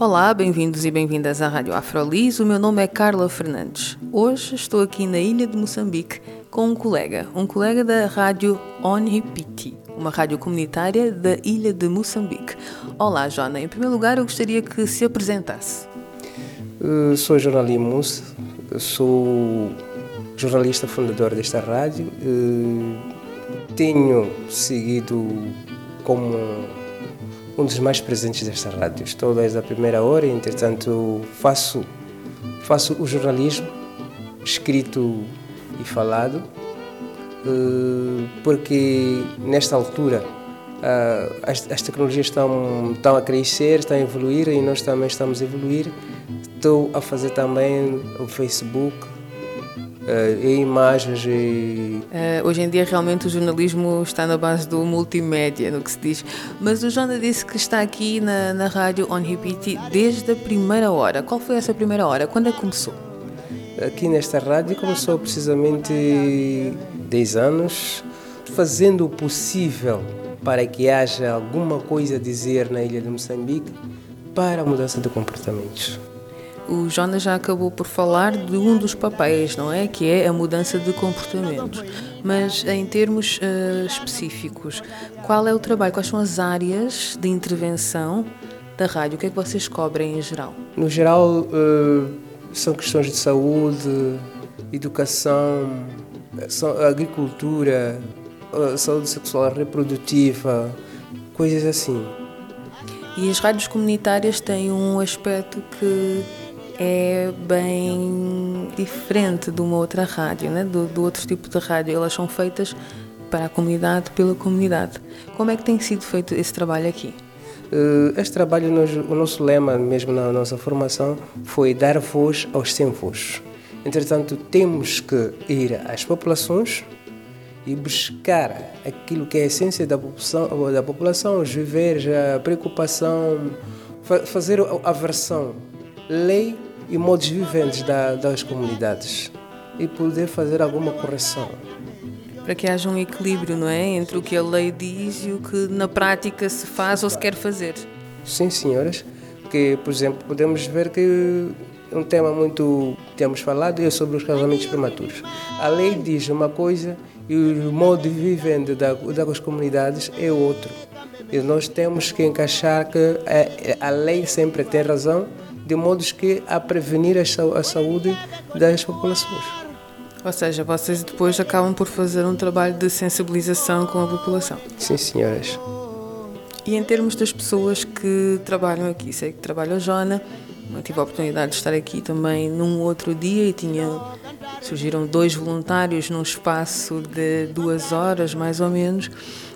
Olá, bem-vindos e bem-vindas à Rádio Afrolis. O meu nome é Carla Fernandes. Hoje estou aqui na ilha de Moçambique com um colega, um colega da Rádio Onripiti, uma rádio comunitária da ilha de Moçambique. Olá, Jona. Em primeiro lugar, eu gostaria que se apresentasse. Eu sou jornalismo, sou jornalista fundador desta rádio. Tenho seguido como um dos mais presentes desta rádio. Estou desde a primeira hora, entretanto faço, faço o jornalismo escrito e falado, eh, porque nesta altura eh, as, as tecnologias estão, estão a crescer, estão a evoluir e nós também estamos a evoluir. Estou a fazer também o Facebook, e imagens e... Uh, hoje em dia realmente o jornalismo está na base do multimédia, no que se diz. Mas o Jonda disse que está aqui na, na rádio On Repeat desde a primeira hora. Qual foi essa primeira hora? Quando é que começou? Aqui nesta rádio começou precisamente 10 anos, fazendo o possível para que haja alguma coisa a dizer na ilha de Moçambique para a mudança de comportamentos o Jonas já acabou por falar de um dos papéis, não é? Que é a mudança de comportamentos. Mas em termos uh, específicos, qual é o trabalho? Quais são as áreas de intervenção da rádio? O que é que vocês cobrem em geral? No geral, uh, são questões de saúde, educação, agricultura, uh, saúde sexual reprodutiva, coisas assim. E as rádios comunitárias têm um aspecto que é bem diferente de uma outra rádio, né? do, do outro tipo de rádio. Elas são feitas para a comunidade, pela comunidade. Como é que tem sido feito esse trabalho aqui? Uh, este trabalho, o nosso lema, mesmo na nossa formação, foi dar voz aos sem voz. Entretanto, temos que ir às populações e buscar aquilo que é a essência da população, da população os viveres, a preocupação, fazer a versão, lei e modos viventes da, das comunidades e poder fazer alguma correção. Para que haja um equilíbrio, não é? Entre o que a lei diz e o que na prática se faz ou se quer fazer. Sim, senhoras. Porque, por exemplo, podemos ver que um tema muito temos falado é sobre os casamentos prematuros. A lei diz uma coisa e o modo de viver da, das comunidades é outro. E nós temos que encaixar que a, a lei sempre tem razão de modos que a prevenir a saúde das populações. Ou seja, vocês depois acabam por fazer um trabalho de sensibilização com a população. Sim, senhoras. E em termos das pessoas que trabalham aqui, sei que trabalha a Jona, eu tive a oportunidade de estar aqui também num outro dia e tinha, surgiram dois voluntários num espaço de duas horas, mais ou menos.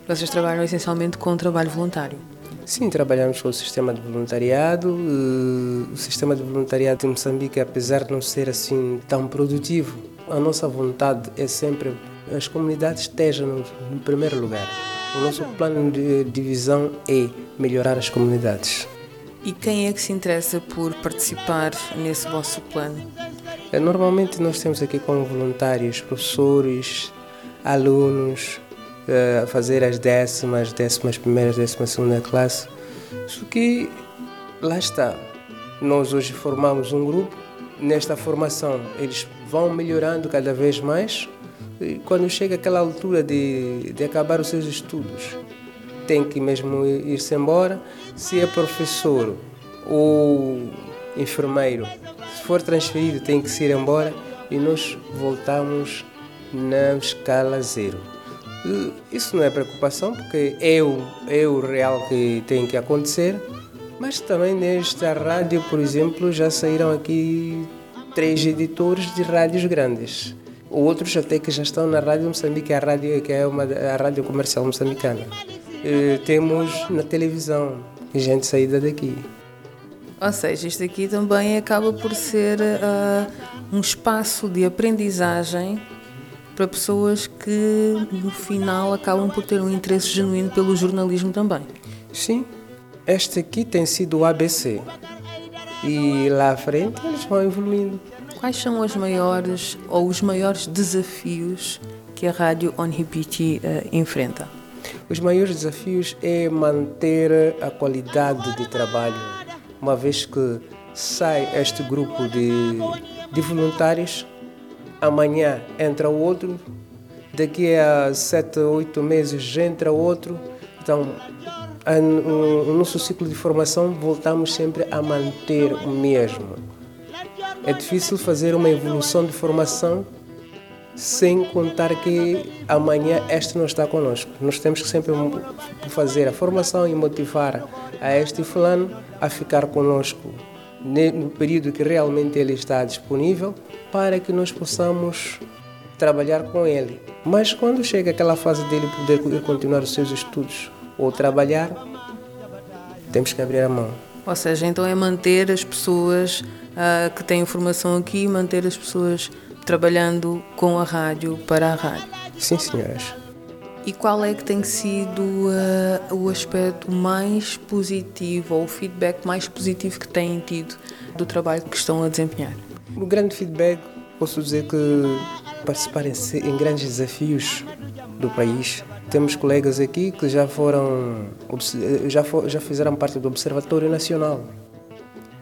Vocês trabalham essencialmente com trabalho voluntário. Sim, trabalhamos com o sistema de voluntariado. Eh, o sistema de voluntariado de Moçambique, apesar de não ser assim tão produtivo, a nossa vontade é sempre as comunidades estejam no primeiro lugar. O nosso plano de divisão é melhorar as comunidades. E quem é que se interessa por participar nesse vosso plano? Eh, normalmente nós temos aqui como voluntários professores, alunos, a fazer as décimas, décimas primeiras, décimas segunda classe. Só que lá está. Nós hoje formamos um grupo. Nesta formação eles vão melhorando cada vez mais. E quando chega aquela altura de, de acabar os seus estudos, tem que mesmo ir-se embora. Se é professor ou enfermeiro, se for transferido, tem que se ir embora e nós voltamos na escala zero. Isso não é preocupação, porque é o, é o real que tem que acontecer. Mas também nesta rádio, por exemplo, já saíram aqui três editores de rádios grandes. Outros até que já estão na Rádio Moçambique, a rádio que é uma, a rádio comercial moçambicana. E temos na televisão, gente saída daqui. Ou seja, isto aqui também acaba por ser uh, um espaço de aprendizagem para pessoas que no final acabam por ter um interesse genuíno pelo jornalismo também. Sim, este aqui tem sido o ABC e lá à frente eles vão evoluindo. Quais são as maiores ou os maiores desafios que a rádio On Repeat uh, enfrenta? Os maiores desafios é manter a qualidade de trabalho, uma vez que sai este grupo de, de voluntários, amanhã entra outro, daqui a sete, oito meses entra outro. Então, o nosso ciclo de formação voltamos sempre a manter o mesmo. É difícil fazer uma evolução de formação sem contar que amanhã este não está conosco. Nós temos que sempre fazer a formação e motivar a este fulano a ficar conosco no período que realmente ele está disponível para que nós possamos trabalhar com ele. Mas quando chega aquela fase dele poder continuar os seus estudos ou trabalhar, temos que abrir a mão. Ou seja, então é manter as pessoas uh, que têm formação aqui, manter as pessoas trabalhando com a rádio para a rádio. Sim, senhoras. E qual é que tem sido uh, o aspecto mais positivo ou o feedback mais positivo que têm tido do trabalho que estão a desempenhar? O grande feedback, posso dizer que participar em, em grandes desafios do país. Temos colegas aqui que já foram, já, for, já fizeram parte do Observatório Nacional.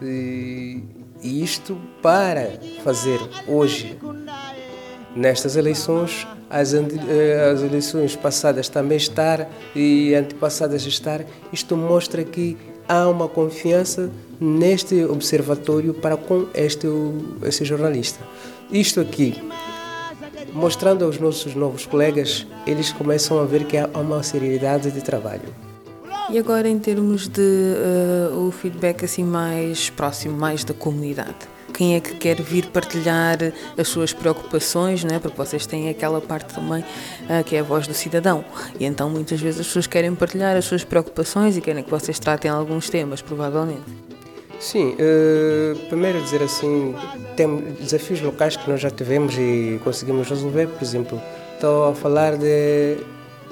E e isto para fazer hoje, nestas eleições, as, eh, as eleições passadas também estar e antepassadas estar, isto mostra que há uma confiança neste observatório para com este, este jornalista. Isto aqui, mostrando aos nossos novos colegas, eles começam a ver que há uma seriedade de trabalho. E agora em termos de uh, o feedback assim mais próximo, mais da comunidade. Quem é que quer vir partilhar as suas preocupações, né? porque vocês têm aquela parte também uh, que é a voz do cidadão. E então muitas vezes as pessoas querem partilhar as suas preocupações e querem que vocês tratem alguns temas, provavelmente. Sim, uh, primeiro dizer assim, tem desafios locais que nós já tivemos e conseguimos resolver, por exemplo, estou a falar de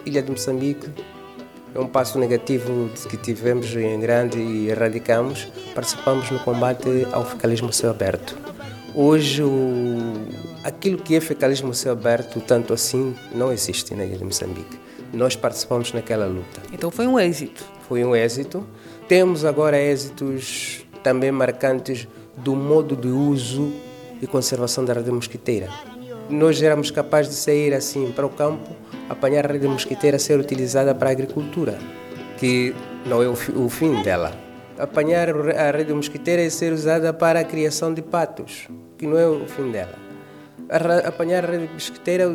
Ilha de Moçambique, é um passo negativo que tivemos em grande e erradicamos. Participamos no combate ao fecalismo céu aberto. Hoje, o... aquilo que é fecalismo céu aberto, tanto assim, não existe na ilha de Moçambique. Nós participamos naquela luta. Então foi um êxito. Foi um êxito. Temos agora êxitos também marcantes do modo de uso e conservação da rede mosquiteira. Nós éramos capazes de sair assim para o campo apanhar a rede mosquiteira ser utilizada para a agricultura, que não é o, o fim dela. Apanhar a rede mosquiteira e ser usada para a criação de patos, que não é o fim dela. Apanhar a rede mosquiteira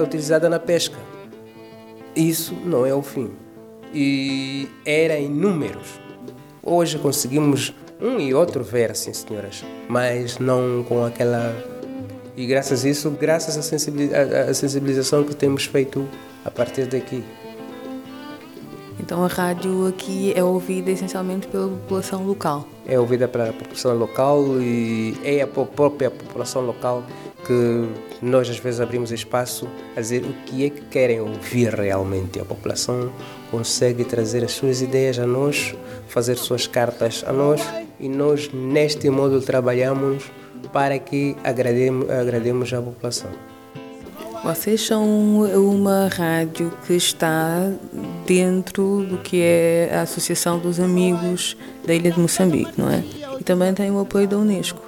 utilizada na pesca, isso não é o fim. E era em números. Hoje conseguimos um e outro ver, sim senhoras, mas não com aquela e graças a isso, graças à sensibilização que temos feito a partir daqui. Então a rádio aqui é ouvida essencialmente pela população local? É ouvida pela população local e é a própria população local que nós às vezes abrimos espaço a dizer o que é que querem ouvir realmente. A população consegue trazer as suas ideias a nós, fazer suas cartas a nós e nós neste modo trabalhamos para que agrademos, agrademos a população. Vocês são uma rádio que está dentro do que é a Associação dos Amigos da Ilha de Moçambique, não é? E também tem o apoio da Unesco.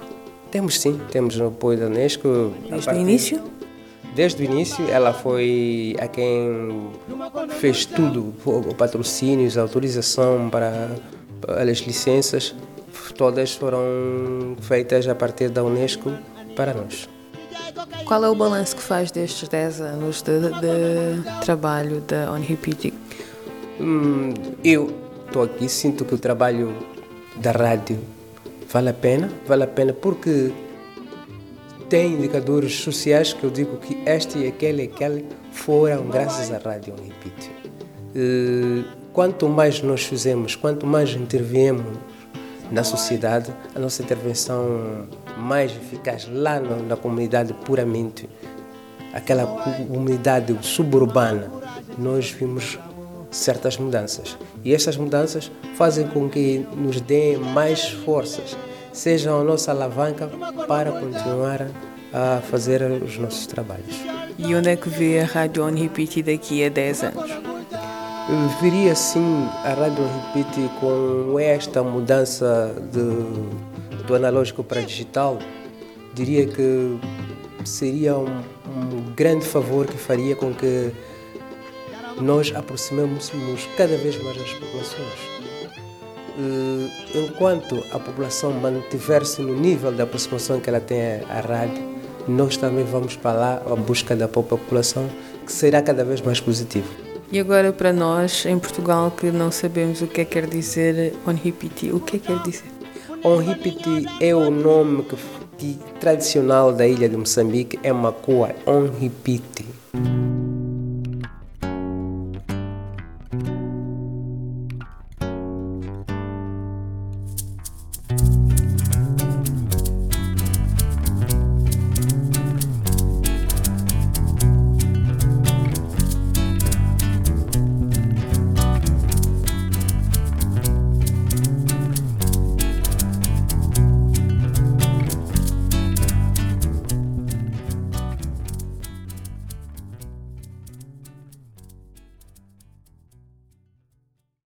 Temos sim, temos o apoio da Unesco. Desde o início? Desde o início, ela foi a quem fez tudo, o patrocínio, a autorização para as licenças todas foram feitas a partir da Unesco para nós. Qual é o balanço que faz destes 10 anos de, de trabalho da ONRPT? Hum, eu estou aqui, sinto que o trabalho da rádio vale a pena, vale a pena porque tem indicadores sociais que eu digo que este e aquele e aquele foram graças à rádio ONRPT. Uh, quanto mais nós fizemos, quanto mais interviemos na sociedade, a nossa intervenção mais eficaz lá no, na comunidade puramente, aquela comunidade suburbana, nós vimos certas mudanças. E estas mudanças fazem com que nos deem mais forças, sejam a nossa alavanca para continuar a fazer os nossos trabalhos. E onde é que vê a Rádio On Repeat daqui a 10 anos? Viria sim a Rádio Repeat com esta mudança de, do analógico para digital, diria que seria um, um grande favor que faria com que nós aproximamos-nos cada vez mais das populações. Enquanto a população mantiver-se no nível da aproximação que ela tem à rádio, nós também vamos para lá à busca da população, que será cada vez mais positivo. E agora para nós, em Portugal, que não sabemos o que é que quer dizer Onripiti, o que é que quer dizer? Onripiti é o nome que, que, tradicional da ilha de Moçambique, é Macua, Onripiti.